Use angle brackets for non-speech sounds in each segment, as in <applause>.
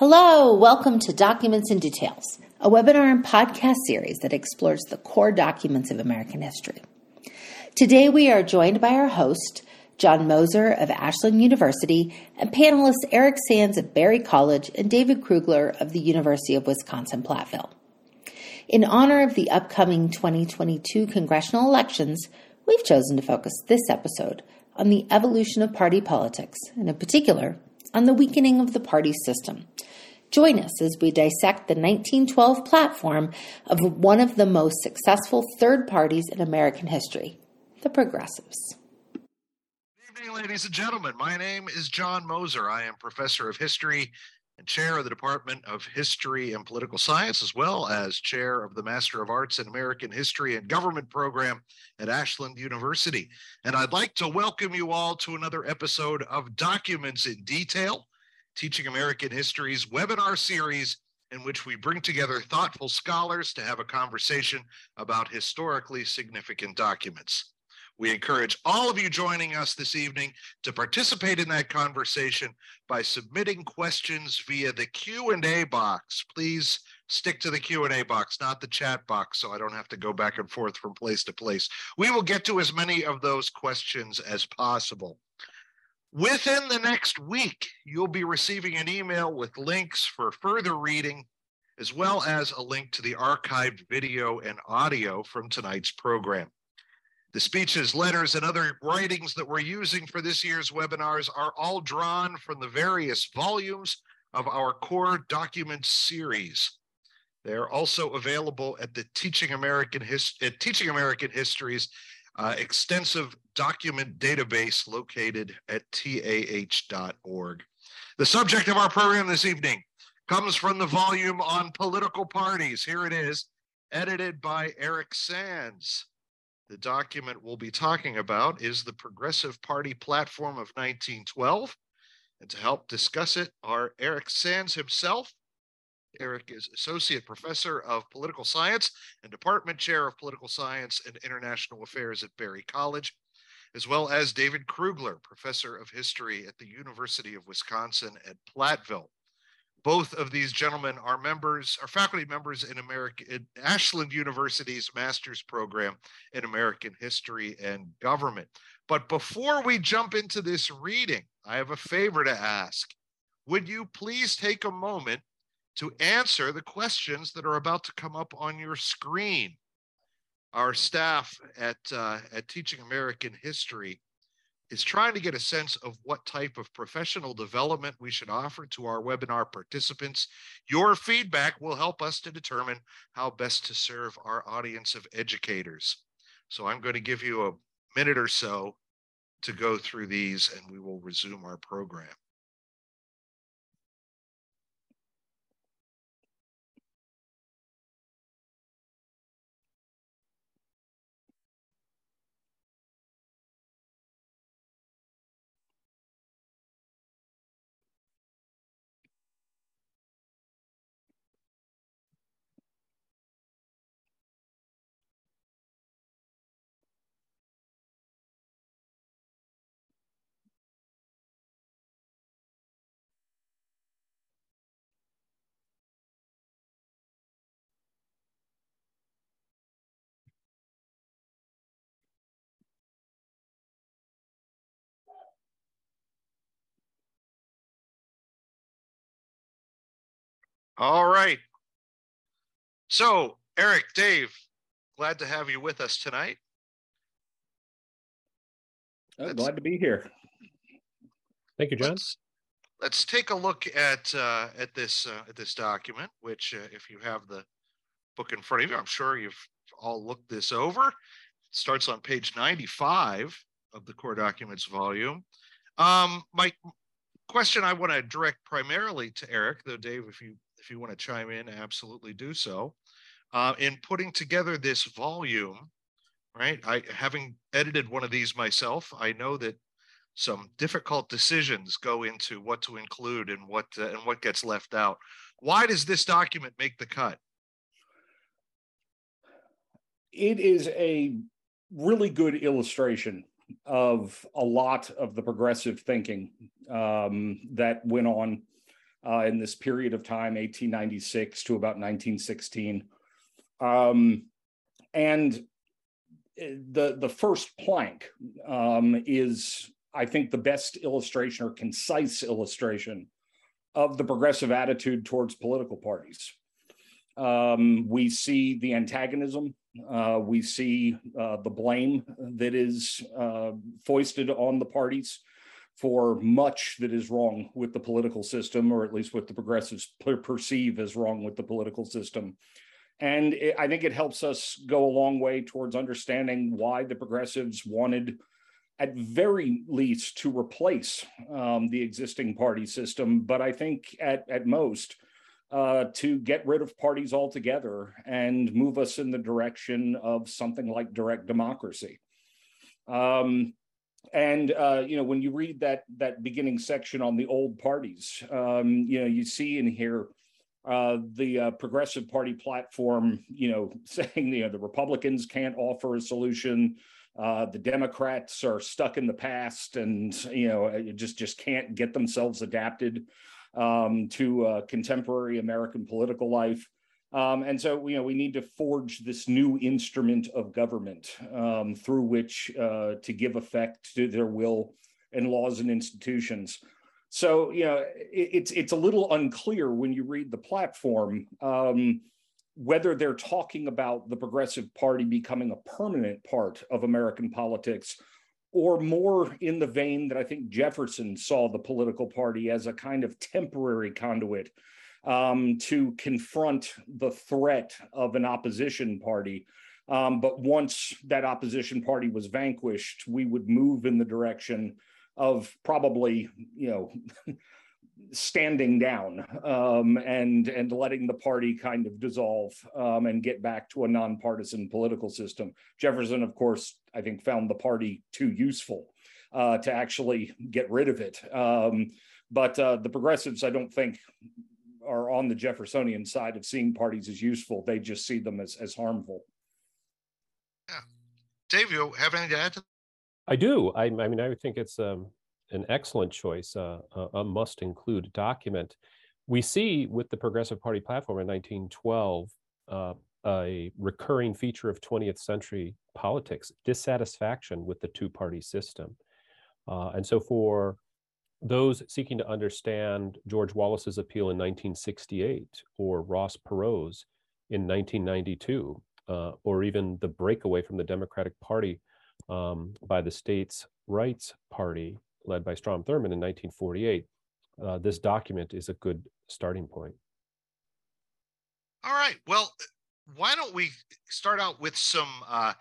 Hello, welcome to Documents and Details, a webinar and podcast series that explores the core documents of American history. Today we are joined by our host, John Moser of Ashland University, and panelists Eric Sands of Berry College and David Krugler of the University of Wisconsin Platteville. In honor of the upcoming 2022 congressional elections, we've chosen to focus this episode on the evolution of party politics, and in particular, on the weakening of the party system. Join us as we dissect the 1912 platform of one of the most successful third parties in American history, the Progressives. Good evening, ladies and gentlemen. My name is John Moser. I am professor of history and chair of the Department of History and Political Science, as well as chair of the Master of Arts in American History and Government program at Ashland University. And I'd like to welcome you all to another episode of Documents in Detail Teaching American History's webinar series, in which we bring together thoughtful scholars to have a conversation about historically significant documents. We encourage all of you joining us this evening to participate in that conversation by submitting questions via the Q&A box. Please stick to the Q&A box, not the chat box, so I don't have to go back and forth from place to place. We will get to as many of those questions as possible. Within the next week, you'll be receiving an email with links for further reading, as well as a link to the archived video and audio from tonight's program. The speeches, letters, and other writings that we're using for this year's webinars are all drawn from the various volumes of our core document series. They're also available at the Teaching American, His- at Teaching American Histories uh, extensive document database located at tah.org. The subject of our program this evening comes from the volume on political parties. Here it is, edited by Eric Sands. The document we'll be talking about is the Progressive Party Platform of 1912. And to help discuss it are Eric Sands himself Eric is Associate Professor of Political Science and Department Chair of Political Science and International Affairs at Berry College, as well as David Krugler, Professor of History at the University of Wisconsin at Platteville. Both of these gentlemen are members, are faculty members in America in Ashland University's master's program in American History and Government. But before we jump into this reading, I have a favor to ask. Would you please take a moment to answer the questions that are about to come up on your screen. Our staff at, uh, at Teaching American History is trying to get a sense of what type of professional development we should offer to our webinar participants. Your feedback will help us to determine how best to serve our audience of educators. So I'm going to give you a minute or so to go through these and we will resume our program. All right. So, Eric, Dave, glad to have you with us tonight. Oh, glad to be here. Thank you, John. Let's, let's take a look at uh, at this uh, at this document. Which, uh, if you have the book in front of you, I'm sure you've all looked this over. It starts on page 95 of the core documents volume. Um, my question I want to direct primarily to Eric, though, Dave, if you if you want to chime in, absolutely do so. Uh, in putting together this volume, right? I having edited one of these myself, I know that some difficult decisions go into what to include and what uh, and what gets left out. Why does this document make the cut? It is a really good illustration of a lot of the progressive thinking um, that went on uh, in this period of time, 1896 to about 1916. Um, and eh, the the first plank um, is, I think, the best illustration or concise illustration of the progressive attitude towards political parties. Um, we see the antagonism. Uh, we see uh, the blame that is uh, foisted on the parties for much that is wrong with the political system, or at least what the progressives per- perceive as wrong with the political system. And it, I think it helps us go a long way towards understanding why the progressives wanted, at very least, to replace um, the existing party system. But I think at, at most, uh, to get rid of parties altogether and move us in the direction of something like direct democracy. Um, and uh, you know, when you read that that beginning section on the old parties, um, you know, you see in here uh, the uh, Progressive Party platform, you know, <laughs> saying you know the Republicans can't offer a solution, uh, the Democrats are stuck in the past, and you know, just just can't get themselves adapted um, to uh, contemporary American political life. Um, and so, you know, we need to forge this new instrument of government um, through which uh, to give effect to their will and laws and institutions. So, you know, it, it's it's a little unclear when you read the platform um, whether they're talking about the Progressive Party becoming a permanent part of American politics, or more in the vein that I think Jefferson saw the political party as a kind of temporary conduit um, to confront the threat of an opposition party. Um, but once that opposition party was vanquished, we would move in the direction of probably, you know, <laughs> standing down um, and and letting the party kind of dissolve um, and get back to a nonpartisan political system. Jefferson, of course, I think found the party too useful uh, to actually get rid of it. Um, but uh, the progressives, I don't think, are on the Jeffersonian side of seeing parties as useful. They just see them as, as harmful. Yeah. Dave, you have anything to add to I do. I, I mean, I think it's um, an excellent choice, uh, a, a must include document. We see with the Progressive Party platform in 1912 uh, a recurring feature of 20th century politics dissatisfaction with the two party system. Uh, and so, for those seeking to understand George Wallace's appeal in 1968 or Ross Perot's in 1992, uh, or even the breakaway from the Democratic Party um, by the states' rights party led by Strom Thurmond in 1948, uh, this document is a good starting point. All right. Well, why don't we start out with some uh,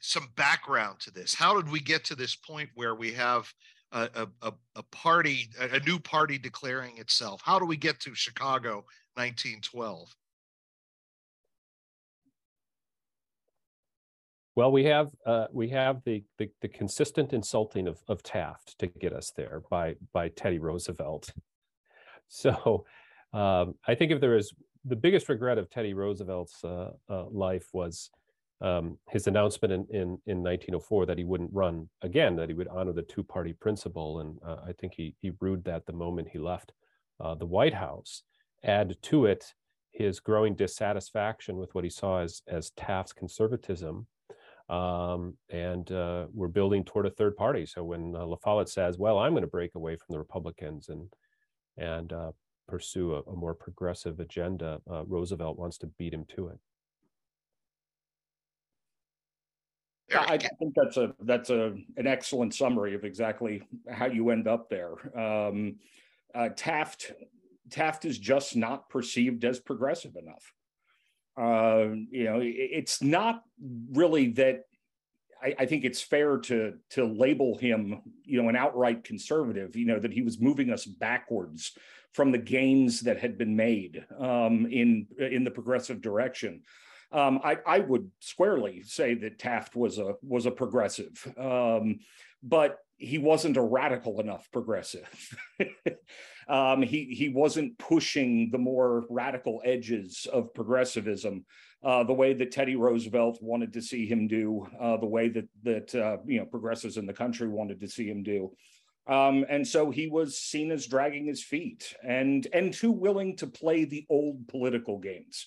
some background to this? How did we get to this point where we have a, a, a party, a new party declaring itself? How do we get to Chicago 1912? Well, we have uh, we have the, the, the consistent insulting of, of Taft to get us there by by Teddy Roosevelt. <laughs> So um, I think if there is the biggest regret of Teddy Roosevelt's uh, uh, life was um, his announcement in, in, in 1904 that he wouldn't run again, that he would honor the two party principle. And uh, I think he, he brewed that the moment he left uh, the White House. Add to it his growing dissatisfaction with what he saw as, as Taft's conservatism um, and uh, we're building toward a third party. So when uh, La Follette says, "Well, I'm going to break away from the Republicans and and uh, pursue a, a, more progressive agenda," uh, Roosevelt wants to beat him to it. Yeah, I think that's a that's a an excellent summary of exactly how you end up there. Um, uh, Taft Taft is just not perceived as progressive enough. Uh, you know, it's not really that. I, I, think it's fair to to label him, you know, an outright conservative. You know that he was moving us backwards from the gains that had been made um, in in the progressive direction. Um, I, I, would squarely say that Taft was a was a progressive, um, but he wasn't a radical enough progressive. <laughs> um, he he wasn't pushing the more radical edges of progressivism uh, the way that Teddy Roosevelt wanted to see him do, uh, the way that that uh, you know progressives in the country wanted to see him do. Um, and so he was seen as dragging his feet and and too willing to play the old political games.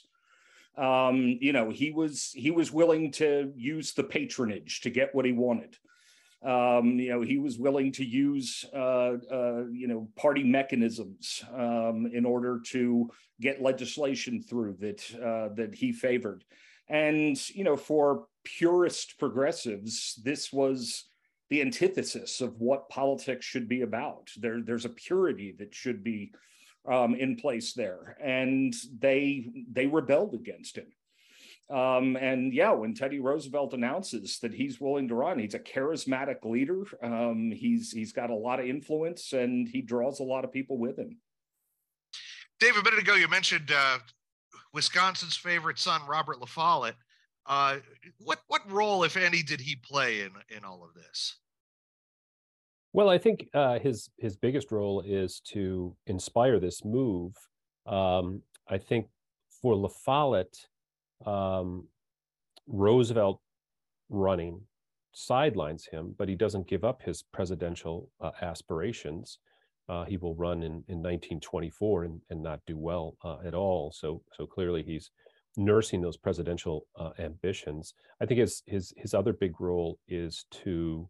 Um, you know, he was he was willing to use the patronage to get what he wanted. Um, you know, he was willing to use uh, uh, you know party mechanisms um, in order to get legislation through that uh, that he favored. And you know, for purist progressives, this was the antithesis of what politics should be about. There, there's a purity that should be um, in place there, and they they rebelled against him. Um, and yeah, when Teddy Roosevelt announces that he's willing to run, he's a charismatic leader. Um, he's he's got a lot of influence, and he draws a lot of people with him. Dave, a minute ago you mentioned uh, Wisconsin's favorite son, Robert La Follette. Uh, what what role, if any, did he play in in all of this? Well, I think uh, his his biggest role is to inspire this move. Um, I think for La Follette, um, Roosevelt running sidelines him, but he doesn't give up his presidential uh, aspirations. Uh, he will run in, in 1924 and, and not do well uh, at all. So so clearly he's nursing those presidential uh, ambitions. I think his his his other big role is to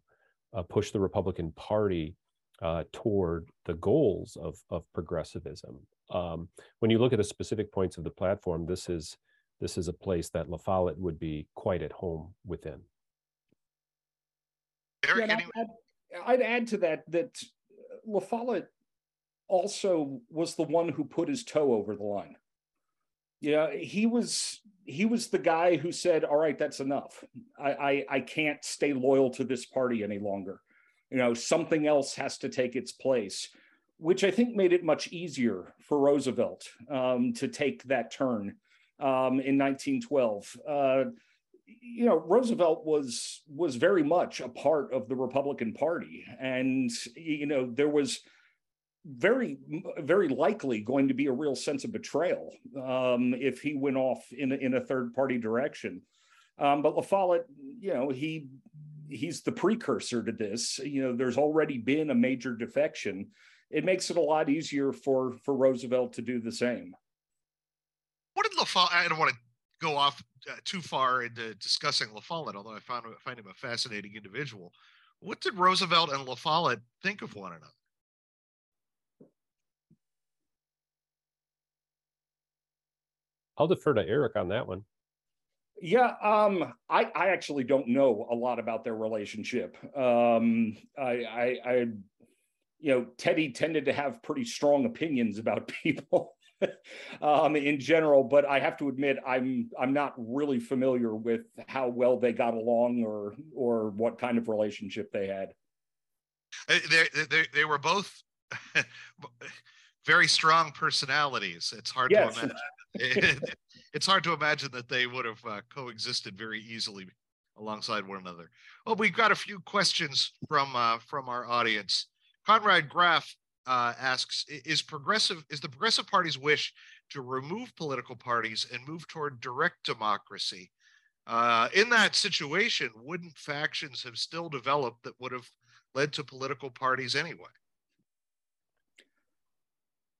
uh, push the Republican Party uh, toward the goals of of progressivism. Um, when you look at the specific points of the platform, this is this is a place that La Follette would be quite at home within. Eric, yeah, I'd, I'd, add to that that La Follette also was the one who put his toe over the line. Yeah, he was he was the guy who said, "All right, that's enough. I, I I can't stay loyal to this party any longer. You know, something else has to take its place." Which I think made it much easier for Roosevelt um, to take that turn um, in 1912. Uh, you know, Roosevelt was was very much a part of the Republican Party, and you know there was very very likely going to be a real sense of betrayal um, if he went off in a, in a third party direction. Um, but La Follette, you know, he he's the precursor to this. You know, there's already been a major defection. It makes it a lot easier for for Roosevelt to do the same. What did La Follette? I don't want to go off uh, too far into discussing La Follette, although I found find him a fascinating individual. What did Roosevelt and La Follette think of one another? I'll defer to Eric on that one. Yeah, um, I, I actually don't know a lot about their relationship. Um, I, I, I, you know, Teddy tended to have pretty strong opinions about <laughs> people um, in general, but I have to admit, I'm I'm not really familiar with how well they got along or or what kind of relationship they had. They they, they were both <laughs> very strong personalities. It's hard yes. to imagine it, <laughs> it's hard to imagine that they would have uh, coexisted very easily alongside one another. Well, we've got a few questions from uh, from our audience. Conrad Graff uh, asks: Is progressive is the Progressive Party's wish to remove political parties and move toward direct democracy? Uh, in that situation, wouldn't factions have still developed that would have led to political parties anyway?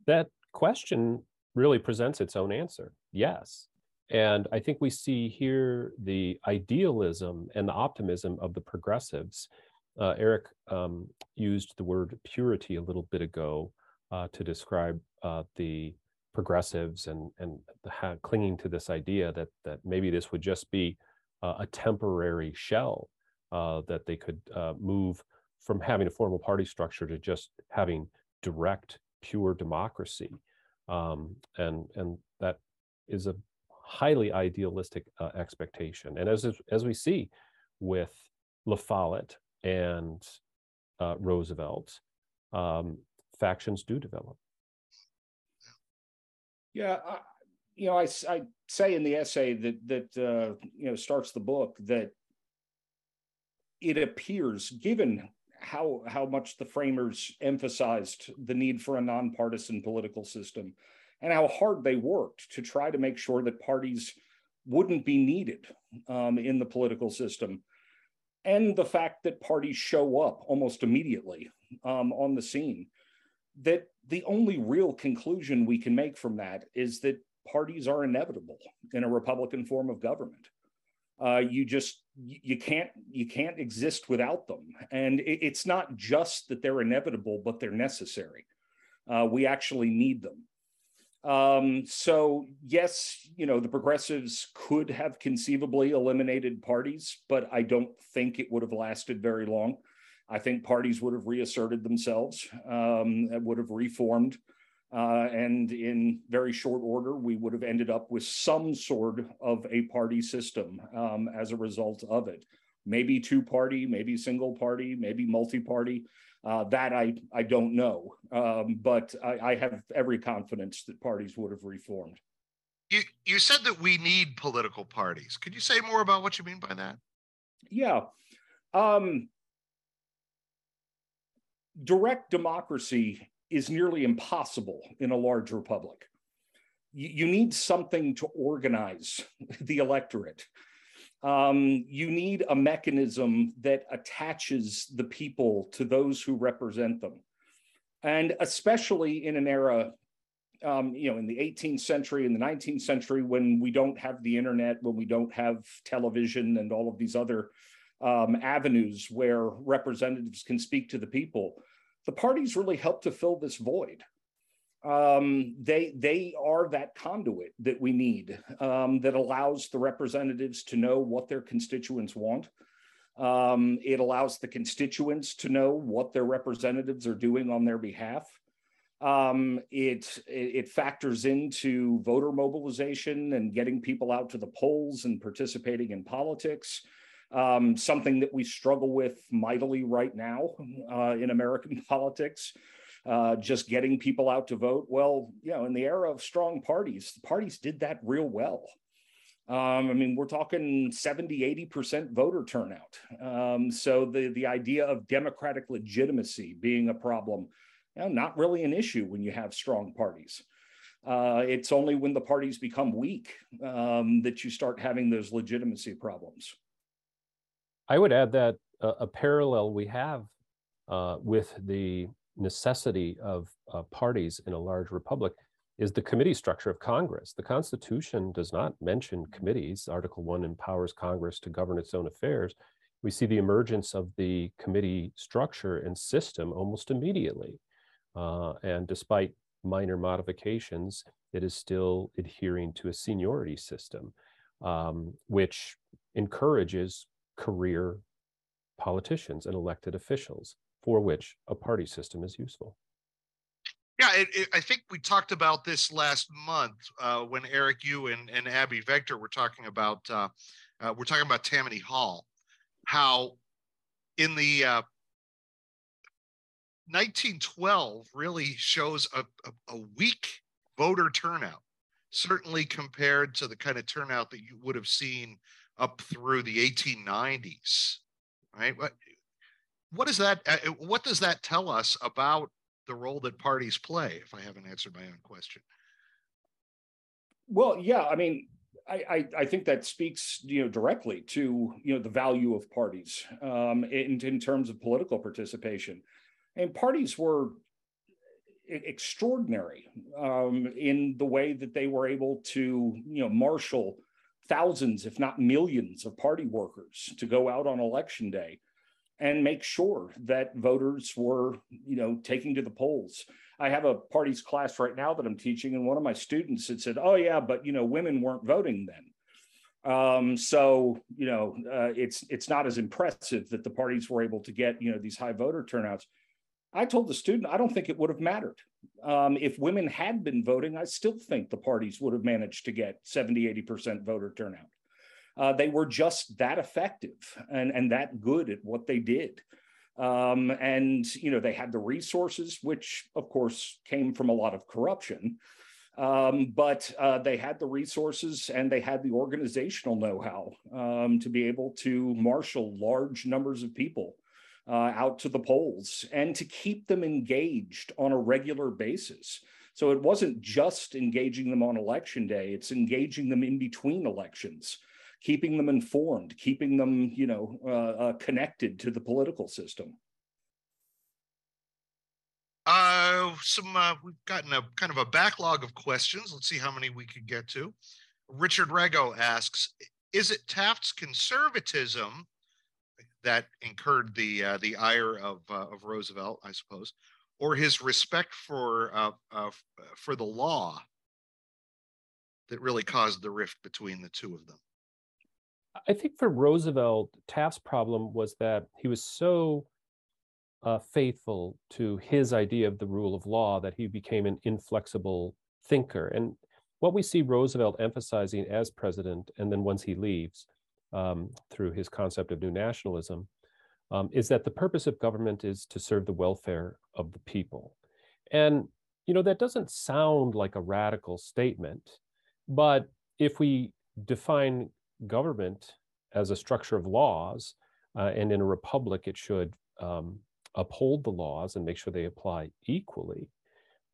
That question really presents its own answer. Yes. And i think we see here the idealism and the optimism of the progressives. Uh, eric um, used the word purity a little bit ago uh, to describe uh, the progressives and and the, clinging to this idea that that maybe this would just be a temporary shell uh, that they could uh, move from having a formal party structure to just having direct pure democracy um, and and that is a highly idealistic uh, expectation. And as as we see with La Follette and uh, Roosevelt, um, factions do develop. Yeah, I, you know, I, I say in the essay that that uh, you know starts the book that it appears, given how how much the framers emphasized the need for a nonpartisan political system and how hard they worked to try to make sure that parties wouldn't be needed um, in the political system and the fact that parties show up almost immediately um, on the scene, that the only real conclusion we can make from that is that parties are inevitable in a Republican form of government. Uh, you just you can't you can't exist without them, and it, it's not just that they're inevitable, but they're necessary. Uh, we actually need them. Um, so yes, you know, the progressives could have conceivably eliminated parties, but I don't think it would have lasted very long. I think parties would have reasserted themselves, um, would have reformed, uh, and in very short order, we would have ended up with some sort of a party system um, as a result of it. Maybe two party, maybe single party, maybe multi party. Uh, that I, I don't know, um, but I, I have every confidence that parties would have reformed. You, you said that we need political parties. Could you say more about what you mean by that? Yeah. Um, direct democracy is nearly impossible in a large republic. You, you need something to organize <laughs> the electorate um, you need a mechanism that attaches the people to those who represent them. And especially in an era, um, you know, in the 18th century, in the 19th century, when we don't have the internet, when we don't have television and all of these other um, avenues where representatives can speak to the people, the parties really help to fill this void um, they they are that conduit that we need um, that allows the representatives to know what their constituents want. Um, it allows the constituents to know what their representatives are doing on their behalf. Um, it, it factors into voter mobilization and getting people out to the polls and participating in politics. Um, something that we struggle with mightily right now uh, in American <laughs> politics uh, just getting people out to vote. Well, you know, in the era of strong parties, the parties did that real well. Um, I mean, we're talking 70, 80% voter turnout. Um, so the, the idea of democratic legitimacy being a problem, you know, not really an issue when you have strong parties. Uh, it's only when the parties become weak um, that you start having those legitimacy problems. I would add that a parallel we have uh, with the necessity of uh, parties in a large republic is the committee structure of Congress. The Constitution does not mention committees. Article 1 empowers Congress to govern its own affairs. We see the emergence of the committee structure and system almost immediately. Uh, and despite minor modifications, it is still adhering to a seniority system, um, which encourages career politicians and elected officials for which a party system is useful. Yeah, it, it, I think we talked about this last month uh, when Eric, you and, and Abby Vector were talking about uh, uh, we're talking about Tammany Hall, how in the 1912 uh, really shows a, a, a weak voter turnout, certainly compared to the kind of turnout that you would have seen up through the 1890s, right? what does that uh, uh, what does that tell us about the role that parties play if i haven't answered my own question well yeah i mean I, I, I think that speaks you know directly to you know the value of parties um, in, in terms of political participation and parties were extraordinary um, in the way that they were able to you know marshal thousands if not millions of party workers to go out on election day and make sure that voters were, you know, taking to the polls. I have a parties class right now that I'm teaching, and one of my students had said, "Oh yeah, but you know, women weren't voting then." Um, so you know, uh, it's it's not as impressive that the parties were able to get you know these high voter turnouts. I told the student I don't think it would have mattered. Um, if women had been voting, I still think the parties would have managed to get 70, 80% voter turnout uh, they were just that effective and, and that good at what they did. Um, and you know they had the resources, which of course came from a lot of corruption, um, but uh, they had the resources and they had the organizational know-how um, to be able to marshal large numbers of people uh, out to the polls and to keep them engaged on a regular basis. So it wasn't just engaging them on election day; it's engaging them in between elections keeping them informed, keeping them, you know, uh, uh, connected to the political system. Uh, some uh, we've gotten a kind of a backlog of questions. Let's see how many we could get to. Richard Rego asks, "Is it Taft's conservatism that incurred the uh, the ire of uh, of Roosevelt, I suppose, or his respect for uh, uh, for the law that really caused the rift between the two of them?" I think for Roosevelt, Taft's problem was that he was so uh, faithful to his idea of the rule of law that he became an inflexible thinker. And what we see Roosevelt emphasizing as president, and then once he leaves um, through his concept of new nationalism, um, is that the purpose of government is to serve the welfare of the people. And, you know, that doesn't sound like a radical statement, but if we define government as a structure of laws, uh, and in a republic, it should um, uphold the laws and make sure they apply equally.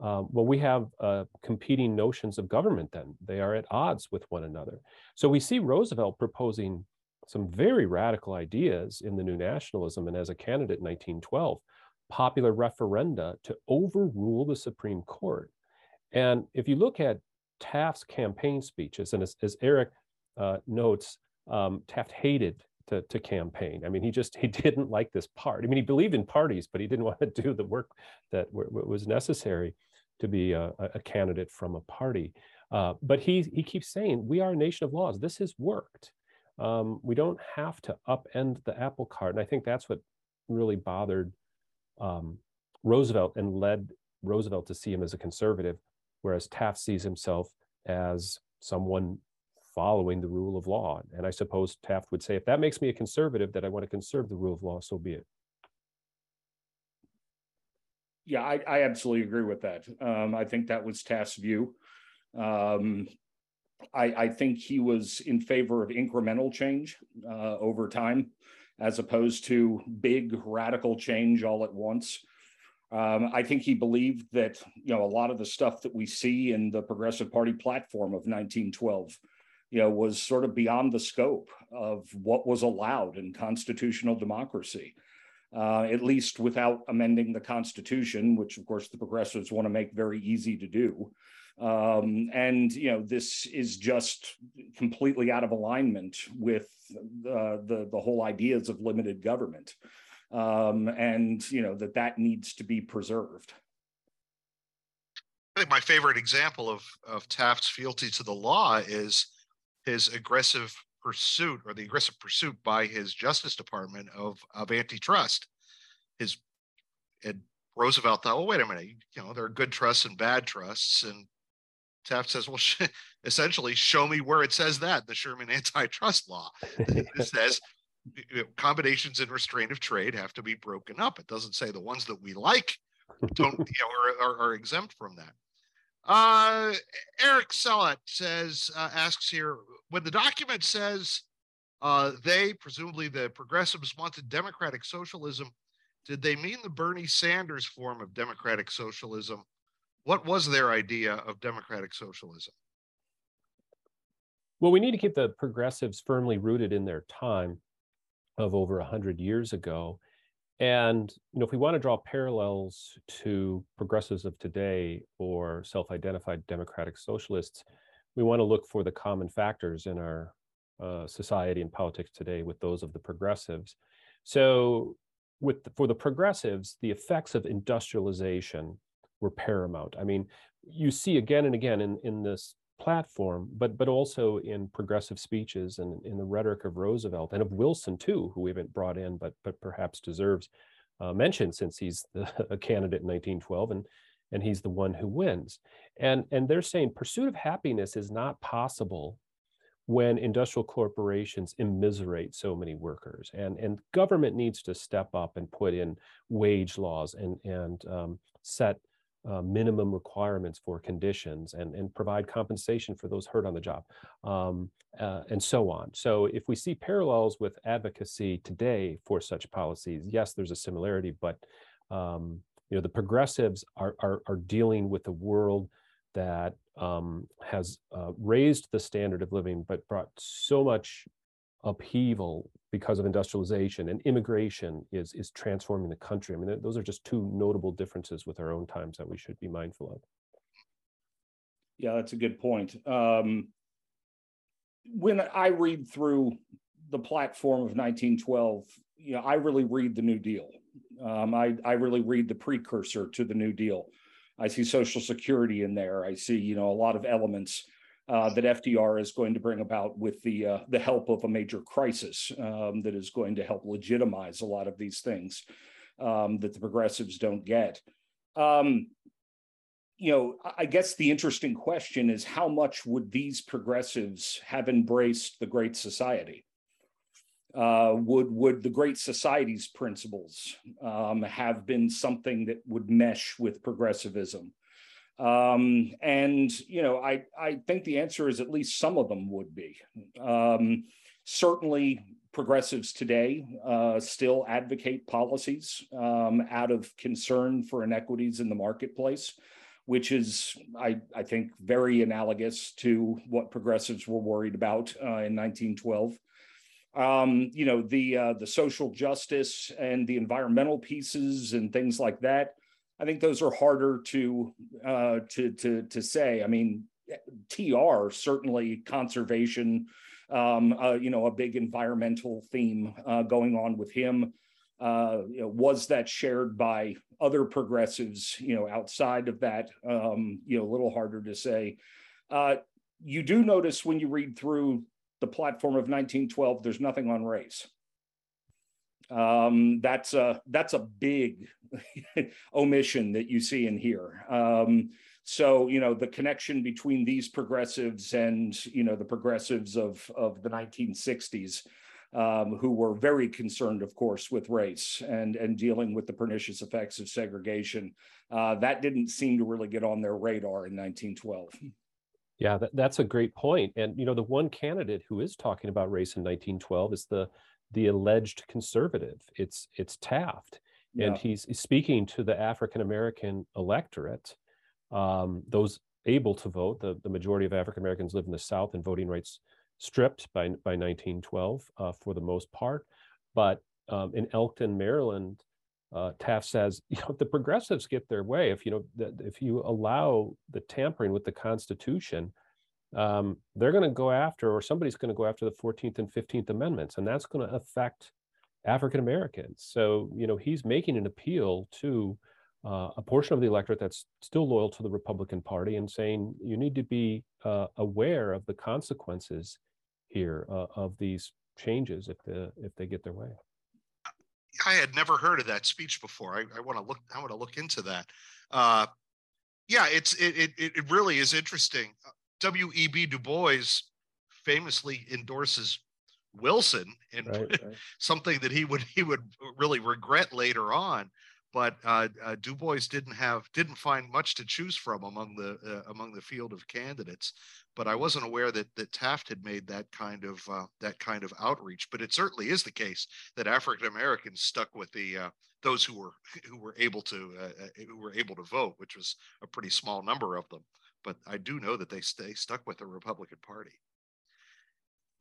Um, well, we have uh, competing notions of government then. They are at odds with one another. So we see Roosevelt proposing some very radical ideas in the New Nationalism and as a candidate in 1912, popular referenda to overrule the Supreme Court. And if you look at Taft's campaign speeches, and as, as Eric uh, notes, um, Taft hated to, to campaign. I mean, he just <laughs> he didn't like this part. I mean, he believed in parties, but he didn't <laughs> want to do the work that was necessary to be a, a candidate from a party. Uh, but he he keeps saying, "We are a nation of laws. This has worked. Um, we don't have to upend the apple cart." And I think that's what really bothered um, Roosevelt and led Roosevelt to see him as a conservative, whereas Taft sees himself as someone following the rule of law. And I suppose Taft would say, if that makes me a conservative, that I want to conserve the rule of law, so be it. Yeah, I, I absolutely agree with that. Um, I think that was Taft's view. Um, I, I, think he was in favor of incremental change uh, over time, as opposed to big radical change all at once. Um, I think he believed that you know a lot of the stuff that we see in the Progressive Party platform of 1912 you know, was sort of beyond the scope of what was allowed in constitutional democracy, uh, at least without amending the Constitution, which of course the progressives want to make very easy to do. Um, and you know, this is just completely out of alignment with uh, the the whole ideas of limited government, um, and you know that that needs to be preserved. I think my favorite example of of Taft's fealty to the law is his aggressive pursuit or the aggressive pursuit by his Justice Department of of antitrust. His and Roosevelt thought, well, wait a minute, you know, there are good trusts and bad trusts, and Taft says, well, sh- essentially, show me where it says that the Sherman antitrust law. it <laughs> says you know, combinations in restraint of trade have to be broken up. It doesn't say the ones that we like don't <laughs> you know, are, are, are exempt from that. Uh, Eric Sellat says, uh, asks here, when the document says uh, they, presumably the progressives, wanted democratic socialism, did they mean the Bernie Sanders form of democratic socialism? What was their idea of democratic socialism? Well, we need to keep the progressives firmly rooted in their time of over 100 years ago. And you know, if we want to draw parallels to progressives of today or self-identified democratic socialists, we want to look for the common factors in our uh, society and politics today with those of the progressives. So, with the, for the progressives, the effects of industrialization were paramount. I mean, you see again and again in in this platform, but but also in progressive speeches and in the rhetoric of Roosevelt and of Wilson too, who we haven't brought in, but but perhaps deserves uh, mention since he's <laughs> the, a candidate in 1912 and and he's the one who wins. And and they're saying pursuit of happiness is not possible when industrial corporations immiserate so many workers and and government needs to step up and put in wage laws and and um, set uh, minimum requirements for conditions and, and provide compensation for those hurt on the job um, uh, and so on. So if we see parallels with advocacy today for such policies, yes, there's a similarity, but um, you know the progressives are, are, are dealing with a world that um, has uh, raised the standard of living, but brought so much upheaval because of industrialization and immigration is is transforming the country. I mean, those are just two notable differences with our own times that we should be mindful of. Yeah, that's a good point. Um, when I read through the platform of 1912, you know, I really read the New Deal. Um, I, I really read the precursor to the New Deal. I see Social Security in there. I see, you know, a lot of elements uh, that FDR is going to bring about with the uh, the help of a major crisis um, that is going to help legitimize a lot of these things um, that the progressives don't get. Um, you know, I guess the interesting question is how much would these progressives have embraced the Great Society? Uh, would would the Great Society's principles um, have been something that would mesh with progressivism? Um, and you know, I I think the answer is at least some of them would be. Um, certainly, progressives today uh, still advocate policies um, out of concern for inequities in the marketplace which is, I, I think, very analogous to what progressives were worried about uh, in 1912. Um, you know, the uh, the social justice and the environmental pieces and things like that. I think those are harder to uh, to to to say. I mean, TR certainly conservation. Um, uh, you know, a big environmental theme uh, going on with him. Uh, you know, was that shared by other progressives, you know, outside of that, um, you know, a little harder to say. Uh, you do notice when you read through the platform of 1912, there's nothing on race. Um, that's a that's a big <laughs> omission that you see in here. Um, so you know the connection between these progressives and you know the progressives of of the 1960s um, who were very concerned, of course, with race and, and dealing with the pernicious effects of segregation. Uh, that didn't seem to really get on their radar in 1912. Yeah, that, that's a great point. And you know, the one candidate who is talking about race in 1912 is the the alleged conservative. It's it's Taft, yeah. and he's, he's speaking to the African American electorate, um, those able to vote. The the majority of African Americans live in the South, and voting rights stripped by, by 1912 uh, for the most part. But um, in Elkton, Maryland, uh, Taft says, <laughs> you know, if the progressives get their way. If you know, if you allow the tampering with the Constitution, um, they're going to go after, or somebody's going to go after the 14th and 15th Amendments, and that's going to affect African Americans. So, you know, he's making an appeal to uh, a portion of the electorate that's still loyal to the Republican Party and saying you need to be uh, aware of the consequences here uh, of these changes if the if they get their way. I had never heard of that speech before. I, I want to look. I want to look into that. Uh, yeah, it's it, it it really is interesting. W. E. B. Du Bois famously endorses Wilson and right, <laughs> right. something that he would he would really regret later on but uh, uh, Du Bois didn't have didn't find much to choose from among the uh, among the field of candidates. But I wasn't aware that that Taft had made that kind of uh, that kind of outreach. But it certainly is the case that African Americans stuck with the uh, those who were who were able to uh, who were able to vote, which was a pretty small number of them. But I do know that they stay stuck with the Republican Party.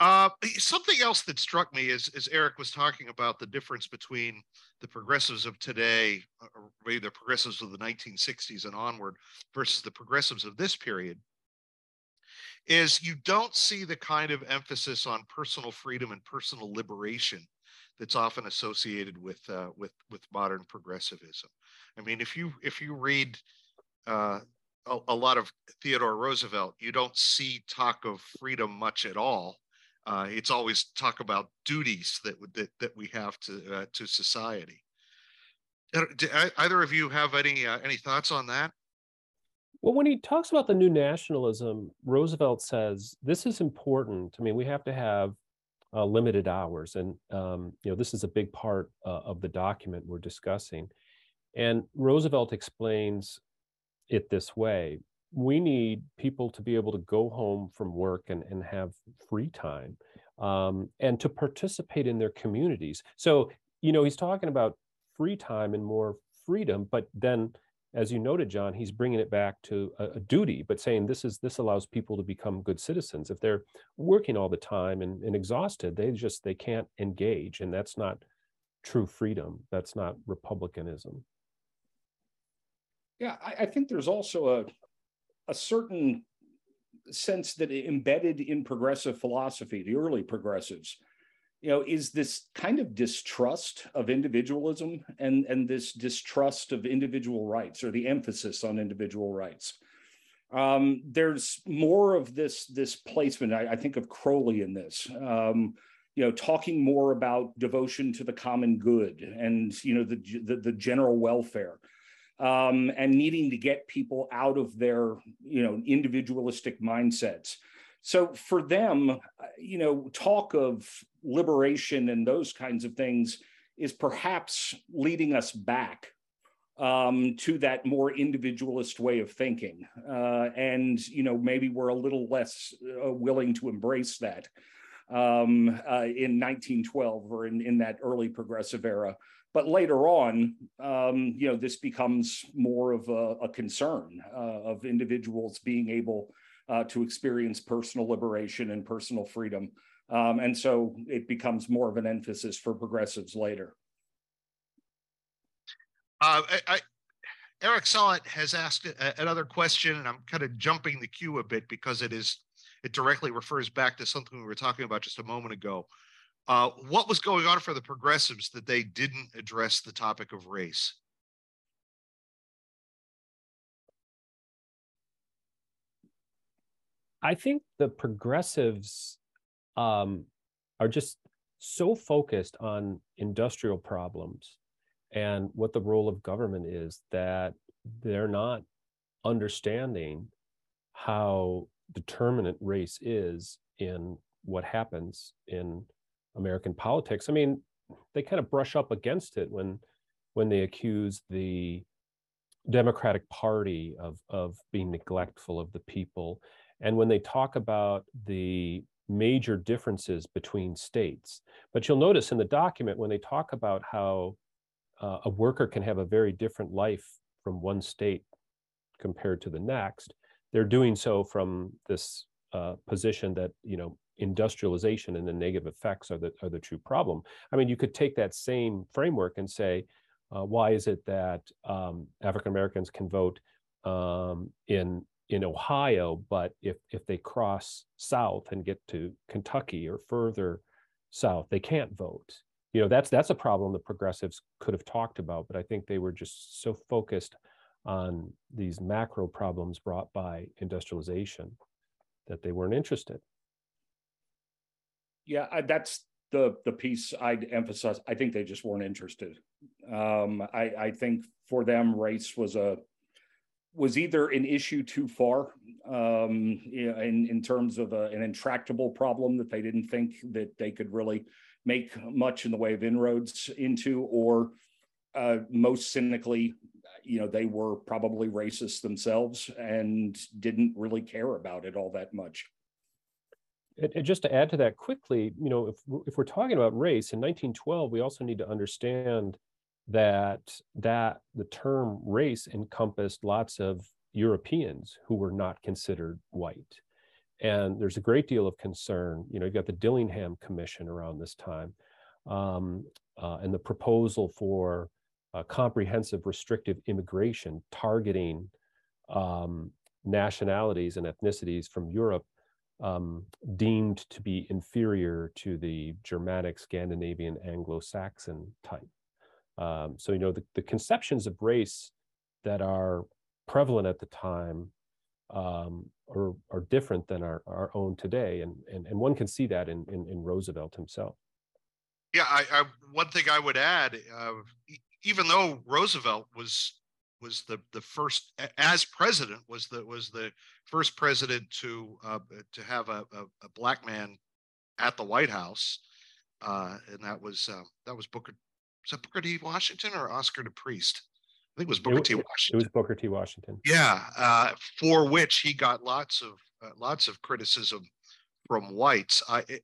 Uh, something else that struck me is, as Eric was talking about the difference between the progressives of today, uh, or maybe the progressives of the 1960s and onward, versus the progressives of this period, is you don't see the kind of emphasis on personal freedom and personal liberation that's often associated with uh, with with modern progressivism. I mean, if you if you read uh, a, a lot of Theodore Roosevelt, you don't see talk of freedom much at all uh, it's always talk about duties that that, that we have to uh, to society. Uh, do either of you have any uh, any thoughts on that? Well, when he talks about the new nationalism, Roosevelt says this is important. I mean, we have to have uh, limited hours, and um, you know this is a big part uh, of the document we're discussing. And Roosevelt explains it this way: we need people to be able to go home from work and, and have free time um, and to participate in their communities. So, you know, he's talking about free time and more freedom, but then as you noted, John, he's bringing it back to a, a, duty, but saying this is this allows people to become good citizens. If they're working all the time and, and exhausted, they just they can't engage, and that's not true freedom. That's not republicanism. Yeah, I, I think there's also a certain sense that embedded in progressive philosophy, the early progressives, you know, is this kind of distrust of individualism and, and this distrust of individual rights or the emphasis on individual rights. Um, there's more of this, this placement, I, I think of Croly in this, um, you know, talking more about devotion to the common good and, you know, the, the, the general welfare um, and needing to get people out of their you know individualistic mindsets. So for them you know talk of liberation and those kinds of things is perhaps leading us back um, to that more individualist way of thinking. Uh, and you know maybe we're a little less uh, willing to embrace that um, uh, in 1912 or in, in that early progressive era but later on, um, you know, this becomes more of a, a concern uh, of individuals being able uh, to experience personal liberation and personal freedom. Um, and so it becomes more of an emphasis for progressives later. Uh, I, I, Eric Sollet has asked a, another question, and I'm kind of jumping the queue a bit because it is it directly refers back to something we were talking about just a moment ago. Uh, what was going on for the progressives that they didn't address the topic of race? I think the progressives um, are just so focused on industrial problems and what the role of government is that they're not understanding how determinant race is in what happens in American politics. I mean, they kind of brush up against it when when they accuse the Democratic Party of of being neglectful of the people, and when they talk about the major differences between states. But you'll notice in the document when they talk about how uh, a worker can have a very different life from one state compared to the next, they're doing so from this uh, position that you know industrialization and the negative effects are the are the true problem. I mean, you could take that same framework and say, uh, why is it that um, African Americans can vote um, in in Ohio, but if if they cross south and get to Kentucky or further south, they can't vote. You know, that's that's a problem the progressives could have talked about, but I think they were just so focused on these macro problems brought by industrialization that they weren't interested. Yeah, I, that's the the piece I'd emphasize. I think they just weren't interested. Um, I, I think for them, race was a was either an issue too far um, in in terms of a, an intractable problem that they didn't think that they could really make much in the way of inroads into, or uh, most cynically, you know, they were probably racist themselves and didn't really care about it all that much. And, just to add to that quickly, you know, if, if we're talking about race in 1912, we also need to understand that that the term race encompassed lots of Europeans who were not considered white. And there's a great deal of concern. You know, you've got the Dillingham Commission around this time, um, uh, and the proposal for uh, comprehensive restrictive immigration targeting um, nationalities and ethnicities from Europe um, deemed to be inferior to the Germanic, Scandinavian, Anglo-Saxon type. Um, so, you know, the, the, conceptions of race that are prevalent at the time um, are, are different than our, our own today. And, and, and one can see that in, in, in Roosevelt himself. Yeah, I, I, one thing I would add, uh, even though Roosevelt was was the the first as president was the was the first president to uh, to have a, a, a, black man at the White House, uh, and that was uh, that was Booker. Was that Booker T. Washington or Oscar de Priest? I think it was Booker it, T. Washington. It was Booker T. Washington. Yeah, uh, for which he got lots of uh, lots of criticism from whites. I, it,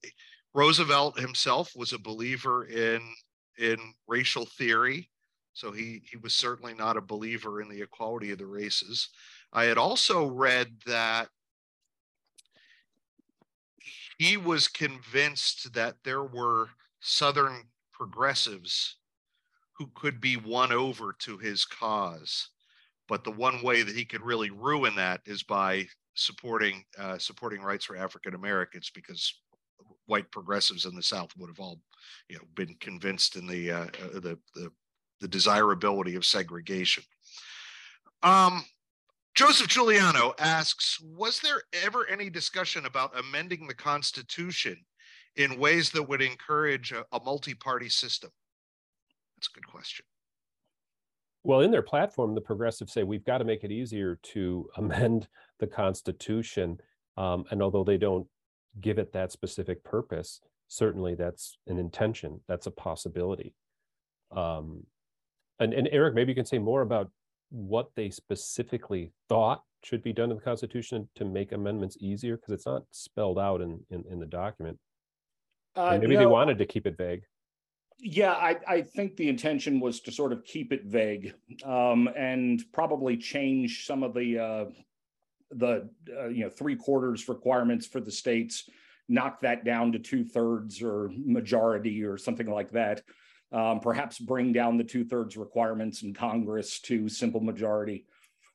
Roosevelt himself was a believer in in racial theory So he, he was certainly not a believer in the equality of the races. I had also read that he was convinced that there were Southern progressives who could be won over to his cause. But the one way that he could really ruin that is by supporting uh, supporting rights for African Americans, because white progressives in the South would have all, you know, been convinced in the uh, uh the, the the desirability of segregation. Um, Joseph Giuliano asks Was there ever any discussion about amending the Constitution in ways that would encourage a, a multi party system? That's a good question. Well, in their platform, the progressives say we've got to make it easier to <laughs> amend the Constitution. Um, and although they don't give it that specific purpose, certainly that's an intention, that's a possibility. Um, and, and Eric, maybe you can say more about what they specifically thought should be done in the Constitution to make amendments easier? Because it's not spelled out in, in, in the document. Uh, maybe they wanted to keep it vague. Yeah, I, I, think the intention was to sort of keep it vague um, and probably change some of the uh, the uh, you know three quarters requirements for the states, knock that down to two thirds or majority or something like that um, perhaps bring down the two thirds requirements in Congress to simple majority,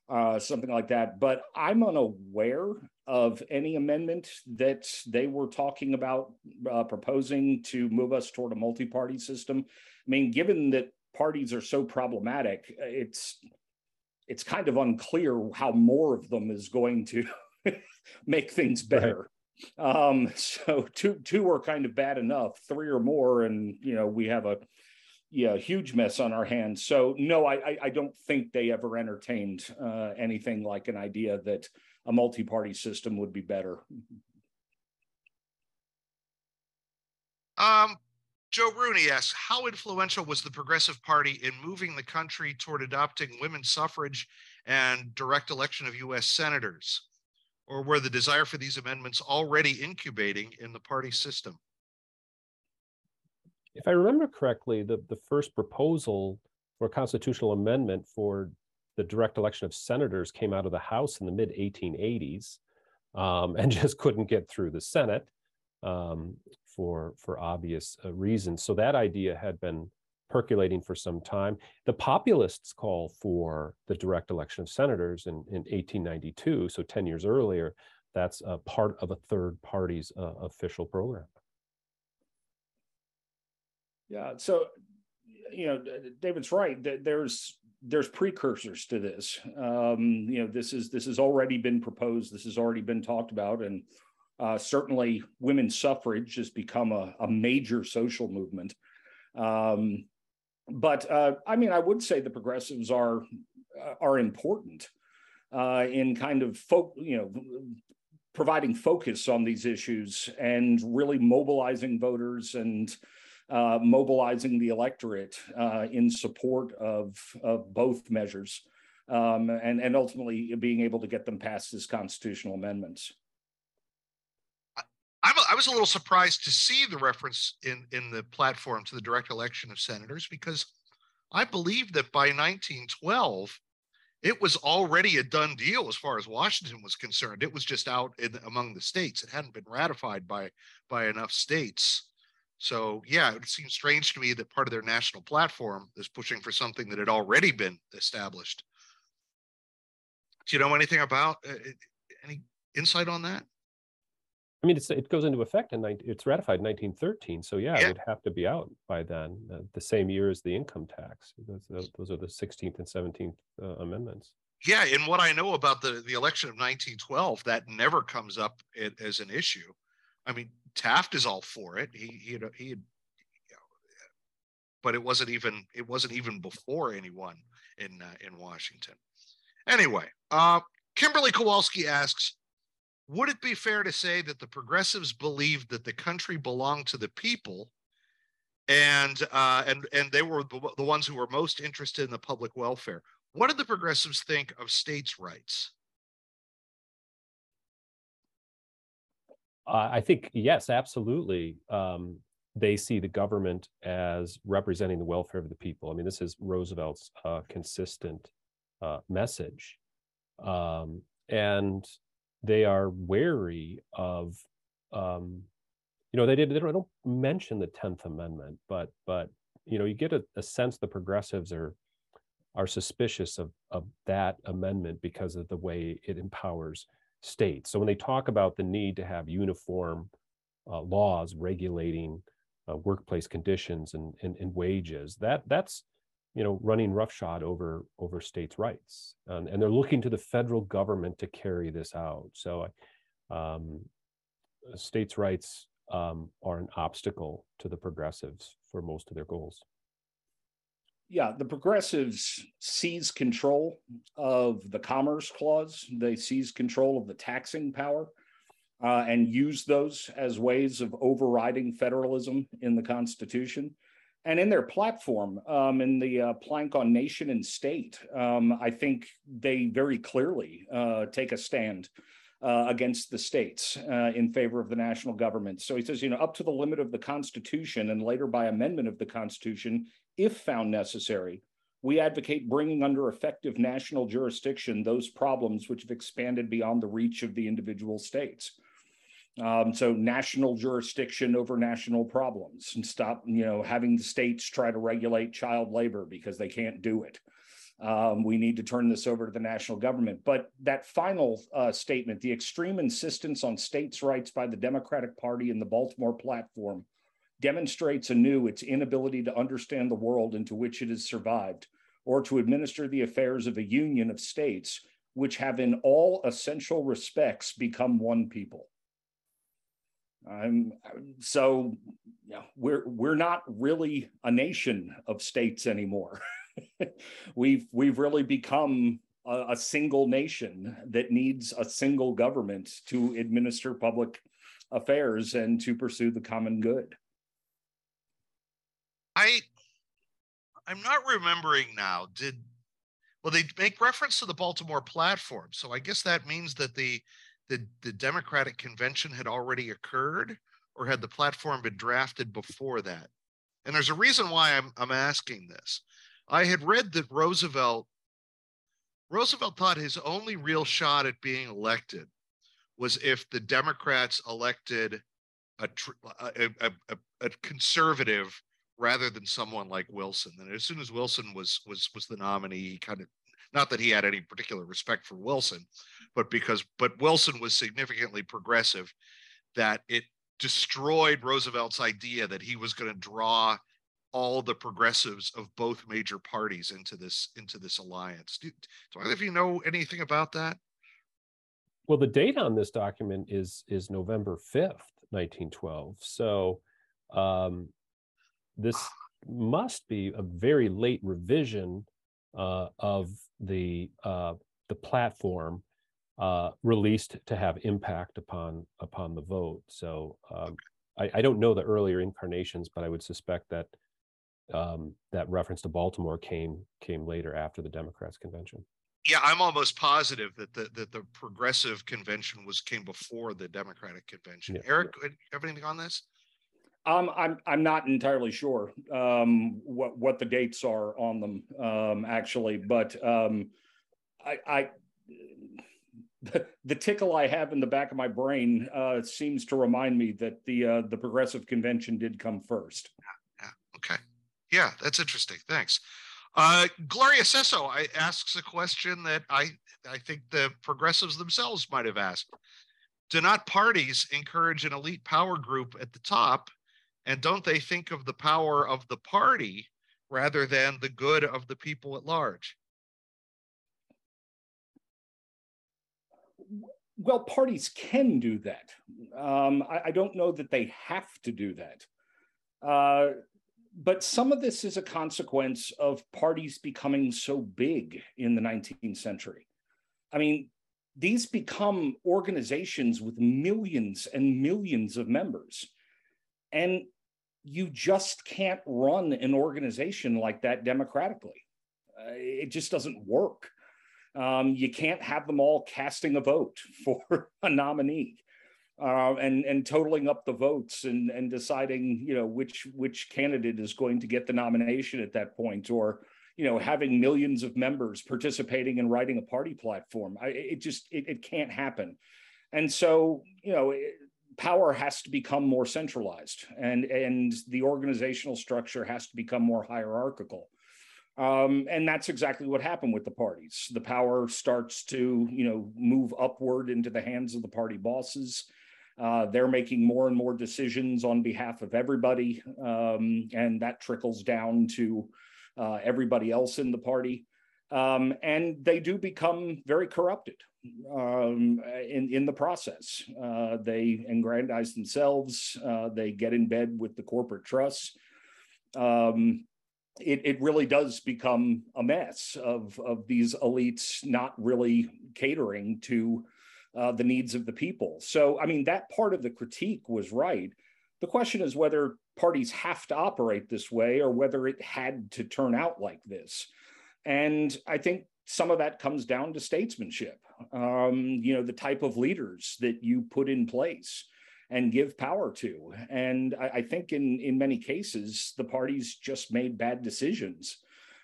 uh, something like that. But I'm unaware of any amendment that they were talking about uh, proposing to move us toward a multi party system. I mean, given that parties are so problematic, it's it's kind of unclear how more of them is going to <laughs> make things better. Right. Um, so two two are kind of bad enough. Three or more, and you know we have a yeah huge mess on our hands. So no, I I, don't think they ever entertained uh, anything like an idea that a multi-party system would be better. Um, Joe Rooney asks, how influential was the Progressive Party in moving the country toward adopting women's suffrage and direct election of U.S. senators? or were the desire for these amendments already incubating in the party system? If I remember correctly, the, the first proposal for a constitutional amendment for the direct election of senators came out of the House in the mid 1880s um, and <laughs> just couldn't get through the Senate um, for, for obvious uh, reasons. So that idea had been percolating for some time. The populists call for the direct election of senators in, in 1892, so 10 years earlier. That's part of a third party's uh, official program. Yeah, so you know, David's right. There's there's precursors to this. Um, you know, this is this has already been proposed. This has already been talked about, and uh, certainly women's suffrage has become a, a major social movement. Um, but uh, I mean, I would say the progressives are uh, are important uh, in kind of folk, you know, providing focus on these issues and really mobilizing voters and uh, mobilizing the electorate uh, in support of of both measures, um, and and ultimately being able to get them passed as constitutional amendments. I was a little surprised to see the reference in, in the platform to the direct election of senators because I believe that by 1912, it was already a done deal as far as Washington was concerned. It was just out in, among the states. It hadn't been ratified by by enough states. So yeah, it seems strange to me that part of their national platform is pushing for something that had already been established. Do you know anything about uh, any insight on that? I mean, it goes into effect in 19, it's ratified in 1913. So yeah, yeah, it would have to be out by then, uh, the same year as the income tax. Those, those are the 16th and 17th uh, amendments. Yeah, and what I know about the the election of 1912, that never comes up as an issue. I mean, Taft is all for it. He he had, he had you know, but it wasn't even it wasn't even before anyone in uh, in Washington. Anyway, uh, Kimberly Kowalski asks, would it be fair to say that the progressives believed that the country belonged to the people and uh, and and they were the, the ones who were most interested in the public welfare what did the progressives think of states rights uh, i think yes absolutely um, they see the government as representing the welfare of the people. I mean, this is Roosevelt's uh, consistent uh, message. Um, and they are wary of, um, you know, they did. They don't, they don't, mention the Tenth Amendment, but but you know, you get a, a sense the progressives are are suspicious of of that amendment because of the way it empowers states. So when they talk about the need to have uniform uh, laws regulating uh, workplace conditions and, and, and wages, that that's you know running roughshod over over states' rights, and, and they're looking to the federal government to carry this out. So, um, states' rights um, are an obstacle to the progressives for most of their goals yeah, the progressives seize control of the Commerce Clause. They seize control of the taxing power uh, and use those as ways of overriding federalism in the Constitution. And in their platform, um, in the uh, plank on nation and state, um, I think they very clearly uh, take a stand uh, against the states uh, in favor of the national government. So he says, you know, up to the limit of the Constitution and later by amendment of the Constitution, if found necessary, we advocate bringing under effective national jurisdiction those problems which have expanded beyond the reach of the individual states. Um, so national jurisdiction over national problems and stop, you know, having the states try to regulate child labor because they can't do it. Um, we need to turn this over to the national government. But that final uh, statement, the extreme insistence on states' rights by the Democratic Party and the Baltimore platform, demonstrates anew its inability to understand the world into which it has survived or to administer the affairs of a union of states which have in all essential respects become one people. Um, so know, we're we're not really a nation of states anymore. <laughs> we've we've really become a, a, single nation that needs a single government to administer public affairs and to pursue the common good. I I'm not remembering now. Did well they make reference to the Baltimore platform. So I guess that means that the the, the Democratic convention had already occurred, or had the platform been drafted before that? And there's a reason why I'm I'm asking this. I had read that Roosevelt Roosevelt thought his only real shot at being elected was if the Democrats elected a, a, a, a conservative rather than someone like Wilson. And as soon as Wilson was was was the nominee, he kind of not that he had any particular respect for Wilson, but because but Wilson was significantly progressive, that it destroyed Roosevelt's idea that he was going to draw all the progressives of both major parties into this into this alliance. Do, do either of you know anything about that? Well, the date on this document is is November fifth, nineteen twelve. So um, this must be a very late revision uh, of the uh, the platform uh, released to have impact upon upon the vote. So um, I, I, don't know the earlier incarnations, but I would suspect that um, that reference to Baltimore came came later after the Democrats convention. Yeah, I'm almost positive that the that the progressive convention was came before the Democratic convention. Yeah. Eric, have anything on this? Um, I'm I'm not entirely sure um, what what the dates are on them um, actually, but um, I, I the, the, tickle I have in the back of my brain uh, seems to remind me that the uh, the progressive convention did come first. Yeah, yeah. Okay. Yeah, that's interesting. Thanks. Uh, Gloria Sesso asks a question that I I think the progressives themselves might have asked. Do not parties encourage an elite power group at the top and don't they think of the power of the party rather than the good of the people at large? Well, parties can do that. Um, I, I, don't know that they have to do that. Uh, but some of this is a consequence of parties becoming so big in the 19th century. I mean, these become organizations with millions and millions of members. And you just can't run an organization like that democratically. Uh, it just doesn't work. Um, you can't have them all casting a vote <laughs> for a nominee. uh, and and totaling up the votes and and deciding you know which which candidate is going to get the nomination at that point or you know having millions of members participating in writing a party platform I, it just it, it can't happen and so you know it, power has to become more centralized and and the organizational structure has to become more hierarchical. Um, and that's exactly what happened with the parties. The power starts to you know move upward into the hands of the party bosses. Uh, they're making more and more decisions on behalf of everybody, um, and that trickles down to uh, everybody else in the party. Um, and they do become very corrupted um, in, in the process. Uh, they aggrandize themselves, uh, they get in bed with the corporate trusts. Um, it, it really does become a mess of, of these elites not really catering to uh, the needs of the people. So, I mean, that part of the critique was right. The question is whether parties have to operate this way or whether it had to turn out like this. And I think some of that comes down to statesmanship, um, you know, the type of leaders that you put in place and give power to. And I, I think in, in many cases, the parties just made bad decisions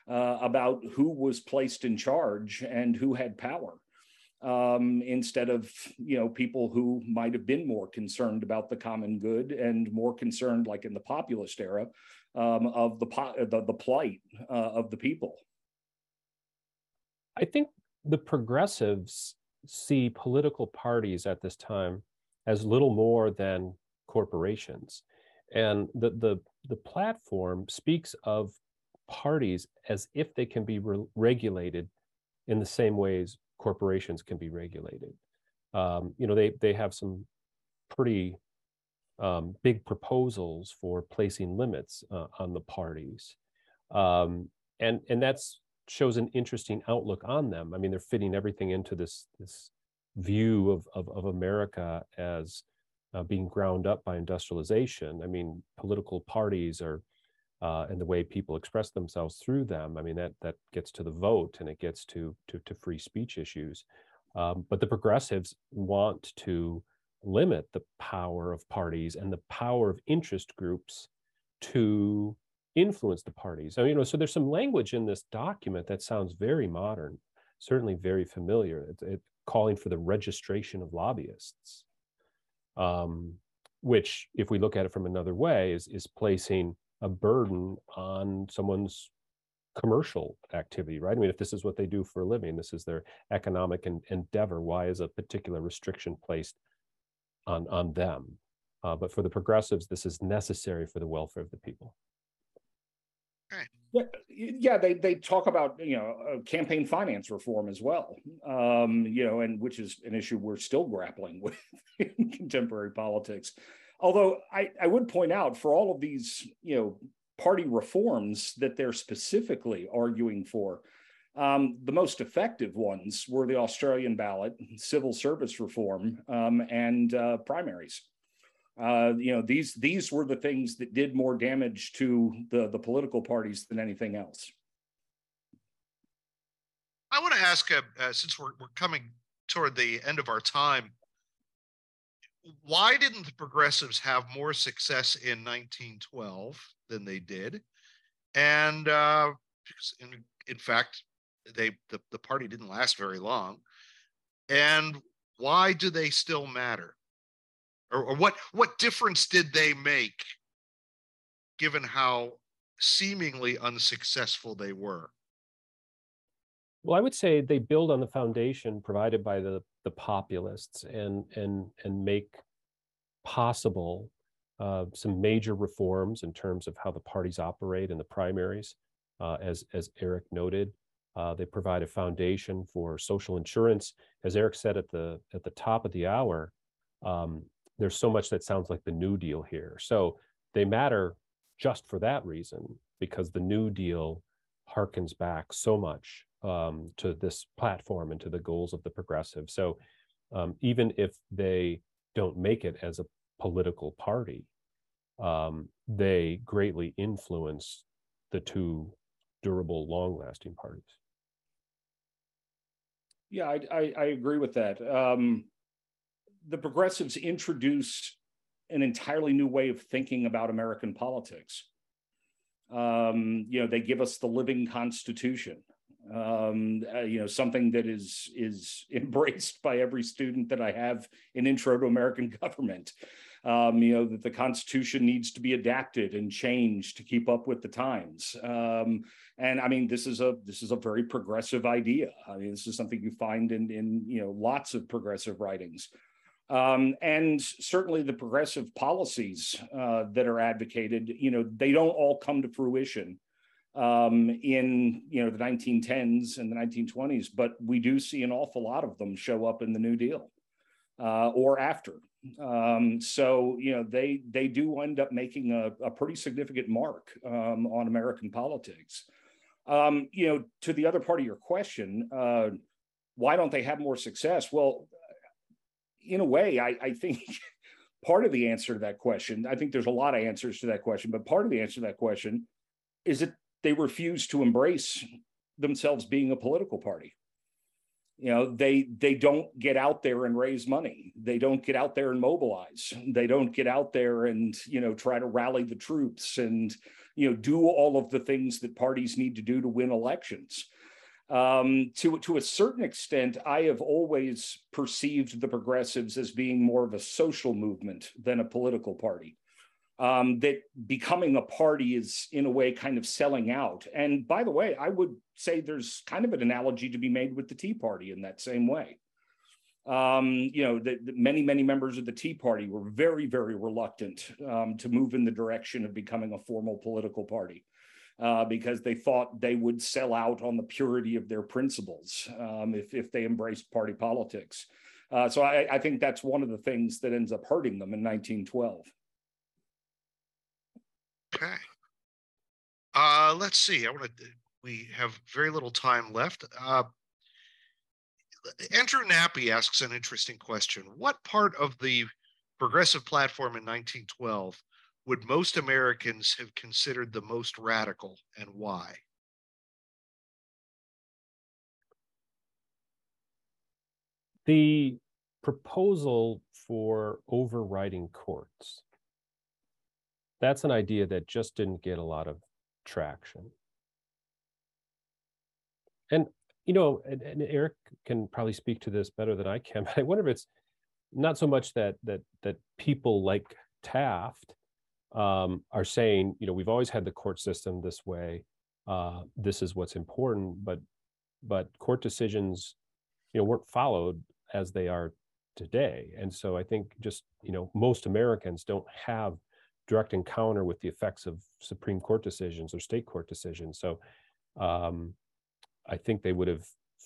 uh, about who was placed in charge and who had power um, instead of you know people who might have been more concerned about the common good and more concerned, like in the populist era, um, of the, the, the plight uh, of the people. I think the progressives see political parties at this time as little more than corporations, and the the the platform speaks of parties as if they can be re- regulated in the same ways corporations can be regulated. Um, you know, they they have some pretty um, big proposals for placing limits uh, on the parties, um, and and that's shows an interesting outlook on them. I mean, they're fitting everything into this this view of of, of America as uh, being ground up by industrialization. I mean, political parties are uh, and the way people express themselves through them. I mean, that that gets to the vote and it gets to to, to free speech issues. Um, but the progressives want to limit the power of parties and the power of interest groups to influence the parties. So, you know, so there's some language in this document that sounds very modern, certainly very familiar. It, it calling for the registration of lobbyists, um, which, if we look at it from another way, is is placing a burden on someone's commercial activity, right? I mean, if this is what they do for a living, this is their economic endeavor, why is a particular restriction placed on, on them? Uh, but for the progressives, this is necessary for the welfare of the people. Yeah, yeah, they they talk about you know uh, campaign finance reform as well, um, you know, and which is an issue we're still grappling <laughs> with in contemporary politics. Although I, I would point out for all of these, you know, party reforms that they're specifically arguing for, um, the most effective ones were the Australian ballot, civil service reform, um, and uh, primaries. Uh, you know, these these were the things that did more damage to the the political parties than anything else. I want to ask, uh, uh, since we're we're coming toward the end of our time, why didn't the progressives have more success in 1912 than they did? And uh, because in, in fact, they the, the party didn't last very long. And why do they still matter? Or, or what what difference did they make given how seemingly unsuccessful they were? Well, I would say they build on the foundation provided by the the populists and and and make possible uh, some major reforms in terms of how the parties operate in the primaries, uh, as as Eric noted. Uh, they provide a foundation for social insurance, as Eric said at the at the top of the hour. Um, there's so much that sounds like the New Deal here, so they matter just for that reason because the New Deal harkens back so much um, to this platform and to the goals of the progressive. So um, even if they don't make it as a political party, um, they greatly influence the two durable, long-lasting parties. Yeah, I, I, I agree with that. Um, the progressives introduced an entirely new way of thinking about American politics. Um, you know, they give us the living constitution. Um, uh, you know, something that is is <laughs> embraced by every student that I have in Intro to American <laughs> Government. Um, you know that the Constitution needs to be adapted and changed to keep up with the times. Um, and I mean, this is a this is a very progressive idea. I mean, this is something you find in in you know lots of progressive writings. Um, and certainly the progressive policies uh, that are advocated, you know, they don't all come to fruition um, in you know the 1910s and the 1920s, but we do see an awful lot of them show up in the New Deal uh, or after. Um, so you know they they do end up making a, a pretty significant mark um, on American politics. Um, you know, to the other part of your question, uh, why don't they have more success? Well, in a way, I, I think <laughs> part of the answer to that question, I think there's a lot of answers to that question, but part of the answer to that question is that they refuse to embrace themselves being a political party. You know, they they don't get out there and raise money. They don't get out there and mobilize. They don't get out there and you know try to rally the troops and you know do all of the things that parties need to do to win elections. Um, to to a certain extent, I have always perceived the progressives as being more of a social movement than a political party. Um, that becoming a party is in a way kind of selling out. And by the way, I would say there's kind of an analogy to be made with the Tea Party in that same way. Um, you know, the many, many members of the Tea Party were very, very reluctant um, to move in the direction of becoming a formal political party uh, because they thought they would sell out on the purity of their principles um, if, if they embraced party politics. Uh, so I, I, think that's one of the things that ends up hurting them in 1912. Okay. Uh, let's see. I want to. We have very little time left. Uh, Andrew Nappy asks an interesting question. What part of the progressive platform in 1912 would most Americans have considered the most radical and why? The proposal for overriding courts. That's an idea that just didn't get a lot of traction. And, you know, and, and Eric can probably speak to this better than I can, <laughs> but I wonder if it's not so much that that that people like Taft um, are saying, you know, we've always had the court system this way. Uh, this is what's important, but but court decisions, you know, weren't followed as they are today. And so I think just you know most Americans don't have direct encounter with the effects of Supreme Court decisions or state court decisions. So um, I think they would have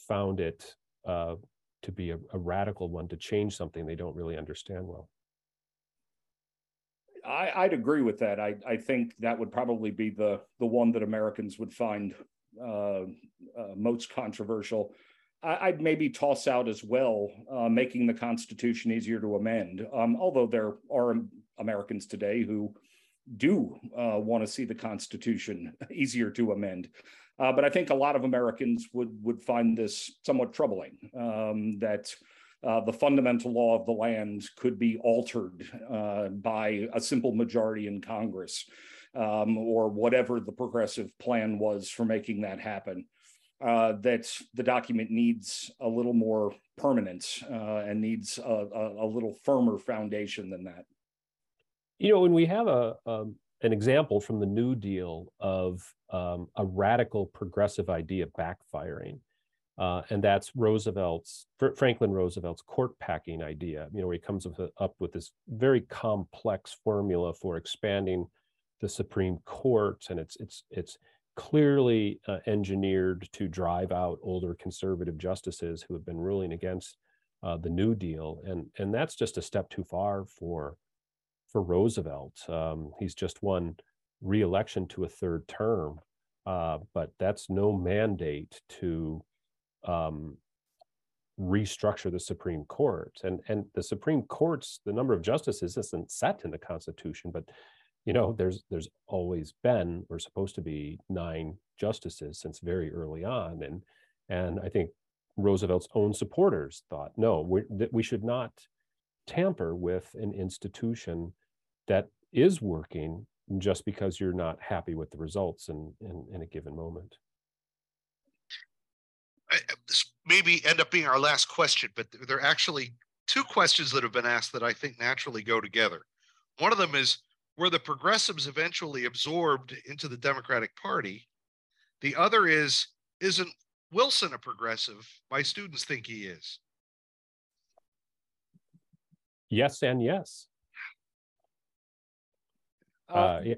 found it uh, to be a, a radical one to change something they don't really understand well. I, would agree with that. I, I think that would probably be the the one that Americans would find uh, uh, most controversial. I, would maybe toss out as well uh, making the Constitution easier to amend. Um, although there are Americans today who do uh, want to see the Constitution <laughs> easier to amend. Uh, but I think a lot of Americans would would find this somewhat troubling. Um, that uh, the fundamental law of the land could be altered uh, by a simple majority in Congress, um, or whatever the progressive plan was for making that happen. Uh, that the document needs a little more permanence uh, and needs a, a, a, little firmer foundation than that. You know, when we have a um, an example from the New Deal of um, a radical progressive idea backfiring, uh, and that's Roosevelt's Franklin Roosevelt's court packing idea. You know, where he comes up with this very complex formula for expanding the Supreme Court, and it's it's it's clearly uh, engineered to drive out older conservative justices who have been ruling against uh, the New Deal, and and that's just a step too far for for Roosevelt. Um, he's just won re-election to a third term, uh, but that's no mandate to um, restructure the Supreme Court. And and the Supreme Court's the number of justices isn't set in the Constitution, but you know there's there's always been or supposed to be nine justices since very early on, and and I think Roosevelt's own supporters thought no we we should not tamper with an institution that is working just because you're not happy with the results in, in, in a given moment. This maybe end up being our last question, but there are actually two questions that have been asked that I think naturally go together. One of them is were the progressives eventually absorbed into the Democratic Party? The other is isn't Wilson a progressive? My students think he is. Yes, and yes. Uh, yeah,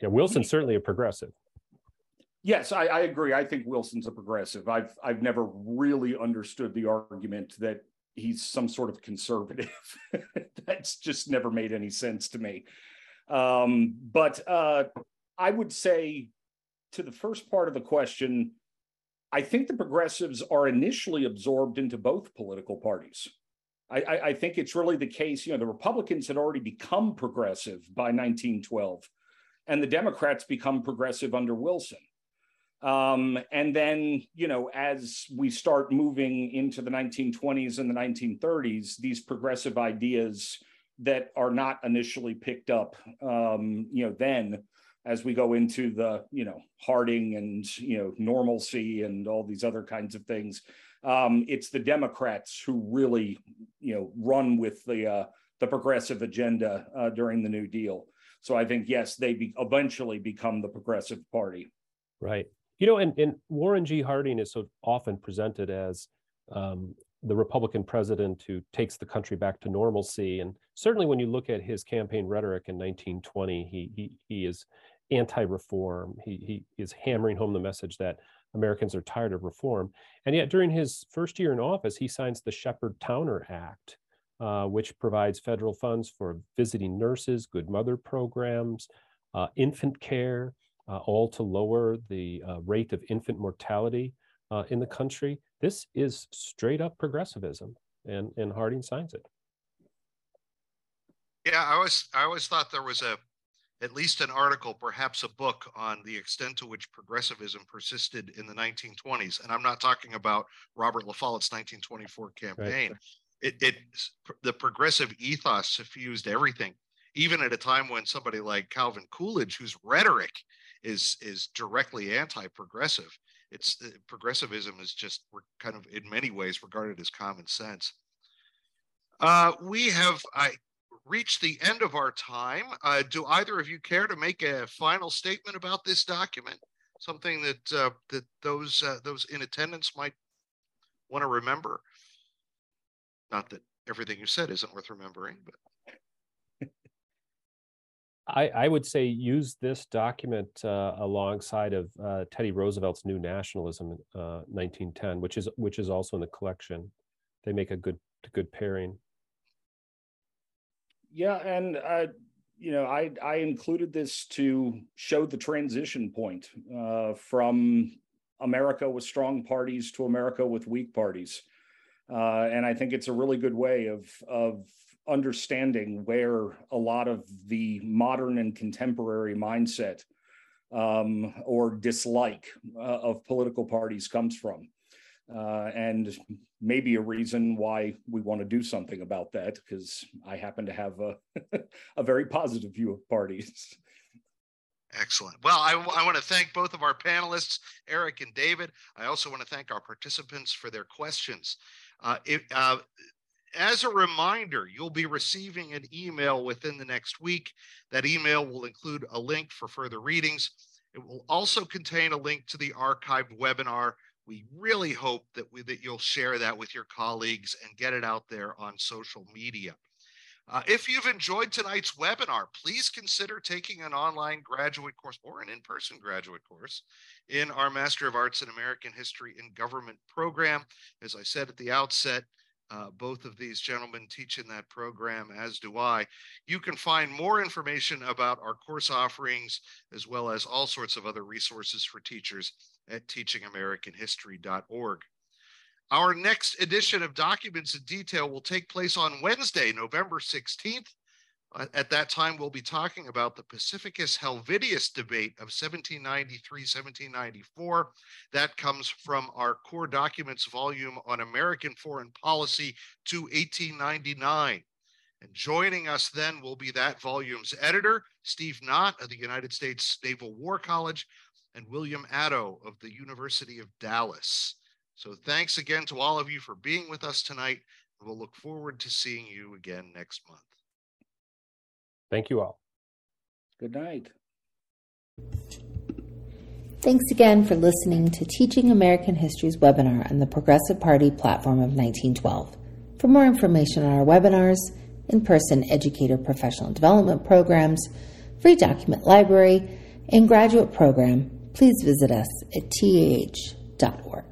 yeah, Wilson's certainly a progressive. Yes, I, I, agree. I think Wilson's a progressive. I've I've never really understood the argument that he's some sort of conservative. <laughs> That's just never made any sense to me. Um, but uh, I would say to the first part of the question, I think the progressives are initially absorbed into both political parties. I, I, I, think it's really the case, you know, the Republicans had already become progressive by 1912, and the Democrats become progressive under Wilson. Um, and then, you know, as we start moving into the 1920s and the 1930s, these progressive ideas that are not initially picked up, um, you know, then as we go into the, you know, Harding and, you know, normalcy and all these other kinds of things, um, it's the Democrats who really, you know, run with the uh, the progressive agenda uh, during the New Deal. So I think yes, they be eventually become the progressive party. Right. You know, and, and Warren G. Harding is so often presented as um, the Republican president who takes the country back to normalcy. And certainly when you look at his campaign rhetoric in 1920, he, he, he is anti-reform. He, he is hammering home the message that Americans are tired of reform. And yet during his first year in office, he signs the Sheppard-Towner Act, uh, which provides federal funds for visiting nurses, good mother programs, uh, infant care, all to lower the uh, rate of infant mortality uh, in the country. This is straight up progressivism, and, and Harding signs it. Yeah, I always I always thought there was a at least an article, perhaps a book on the extent to which progressivism persisted in the 1920s. And I'm not talking about Robert La Follette's 1924 campaign. Right. It, it the progressive ethos suffused everything, even at a time when somebody like Calvin Coolidge, whose rhetoric is is directly anti-progressive. It's uh, progressivism is just kind of in many ways regarded as common sense. Uh, we have I reached the end of our time. Uh, do either of you care to make a final statement about this document? Something that uh, that those uh, those in attendance might want to remember. Not that everything you said isn't worth remembering, but I, I, would say use this document uh, alongside of uh, Teddy Roosevelt's New Nationalism, uh, 1910, which is which is also in the collection. They make a good good pairing. Yeah, and uh, you know, I I included this to show the transition point uh, from America with strong parties to America with weak parties, uh, and I think it's a really good way of of understanding where a lot of the modern and contemporary mindset um, or dislike uh, of political parties comes from. Uh, and maybe a reason why we want to do something about that, because I happen to have a, <laughs> a very positive view of parties. Excellent. Well, I, I want to thank both of our panelists, Eric and David. I also want to thank our participants for their questions. Uh, it, uh, as a reminder, you'll be receiving an email within the next week. That email will include a link for further readings. It will also contain a link to the archived webinar. We really hope that, we, that you'll share that with your colleagues and get it out there on social media. Uh, if you've enjoyed tonight's webinar, please consider taking an online graduate course or an in-person graduate course in our Master of Arts in American History and Government program. As I said at the outset, uh, both of these gentlemen teach in that program, as do I. You can find more information about our course offerings, as well as all sorts of other resources for teachers at teachingamericanhistory.org. Our next edition of Documents in Detail will take place on Wednesday, November 16th. Uh, at that time, we'll be talking about the Pacificus Helvidius debate of 1793 1794. That comes from our core documents volume on American foreign policy to 1899. And joining us then will be that volume's editor, Steve Knott of the United States Naval War College, and William Atto of the University of Dallas. So thanks again to all of you for being with us tonight. We'll look forward to seeing you again next month. Thank you all. Good night. Thanks again for listening to Teaching American History's webinar on the Progressive Party platform of 1912. For more information on our webinars, in person educator professional development programs, free document library, and graduate program, please visit us at tah.org.